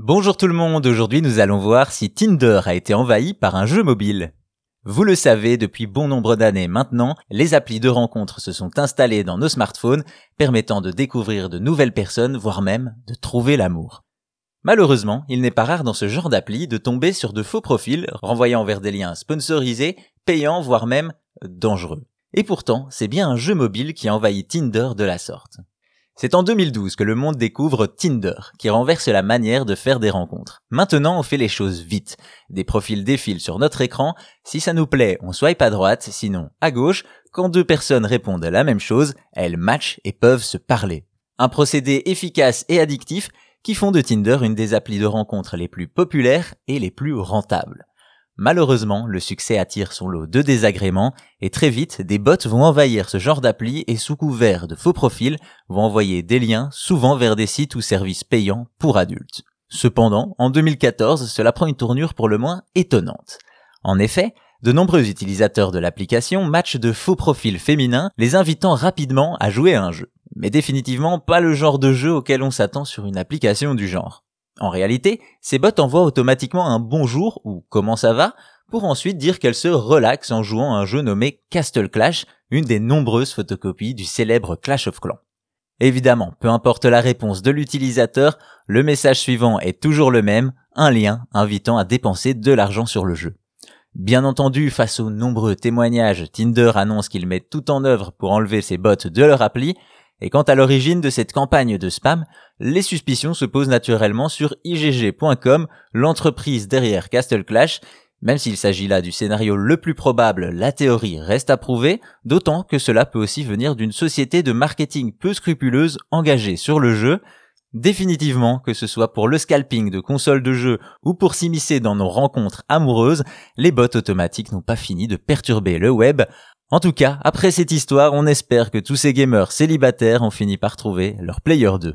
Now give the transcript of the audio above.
Bonjour tout le monde, aujourd'hui nous allons voir si Tinder a été envahi par un jeu mobile. Vous le savez, depuis bon nombre d'années maintenant, les applis de rencontres se sont installées dans nos smartphones, permettant de découvrir de nouvelles personnes, voire même de trouver l'amour. Malheureusement, il n'est pas rare dans ce genre d'appli de tomber sur de faux profils renvoyant vers des liens sponsorisés, payants, voire même dangereux. Et pourtant, c'est bien un jeu mobile qui envahit Tinder de la sorte. C'est en 2012 que le monde découvre Tinder, qui renverse la manière de faire des rencontres. Maintenant, on fait les choses vite. Des profils défilent sur notre écran. Si ça nous plaît, on swipe à droite, sinon à gauche. Quand deux personnes répondent la même chose, elles matchent et peuvent se parler. Un procédé efficace et addictif qui font de Tinder une des applis de rencontres les plus populaires et les plus rentables. Malheureusement, le succès attire son lot de désagréments et très vite, des bots vont envahir ce genre d'appli et sous couvert de faux profils vont envoyer des liens souvent vers des sites ou services payants pour adultes. Cependant, en 2014, cela prend une tournure pour le moins étonnante. En effet, de nombreux utilisateurs de l'application matchent de faux profils féminins, les invitant rapidement à jouer à un jeu. Mais définitivement pas le genre de jeu auquel on s'attend sur une application du genre. En réalité, ces bots envoient automatiquement un bonjour ou comment ça va pour ensuite dire qu'elles se relaxent en jouant un jeu nommé Castle Clash, une des nombreuses photocopies du célèbre Clash of Clans. Évidemment, peu importe la réponse de l'utilisateur, le message suivant est toujours le même, un lien invitant à dépenser de l'argent sur le jeu. Bien entendu, face aux nombreux témoignages, Tinder annonce qu'il met tout en œuvre pour enlever ses bots de leur appli, et quant à l'origine de cette campagne de spam, les suspicions se posent naturellement sur IGG.com, l'entreprise derrière Castle Clash. Même s'il s'agit là du scénario le plus probable, la théorie reste à prouver, d'autant que cela peut aussi venir d'une société de marketing peu scrupuleuse engagée sur le jeu. Définitivement, que ce soit pour le scalping de consoles de jeux ou pour s'immiscer dans nos rencontres amoureuses, les bots automatiques n'ont pas fini de perturber le web, en tout cas, après cette histoire, on espère que tous ces gamers célibataires ont fini par trouver leur player 2.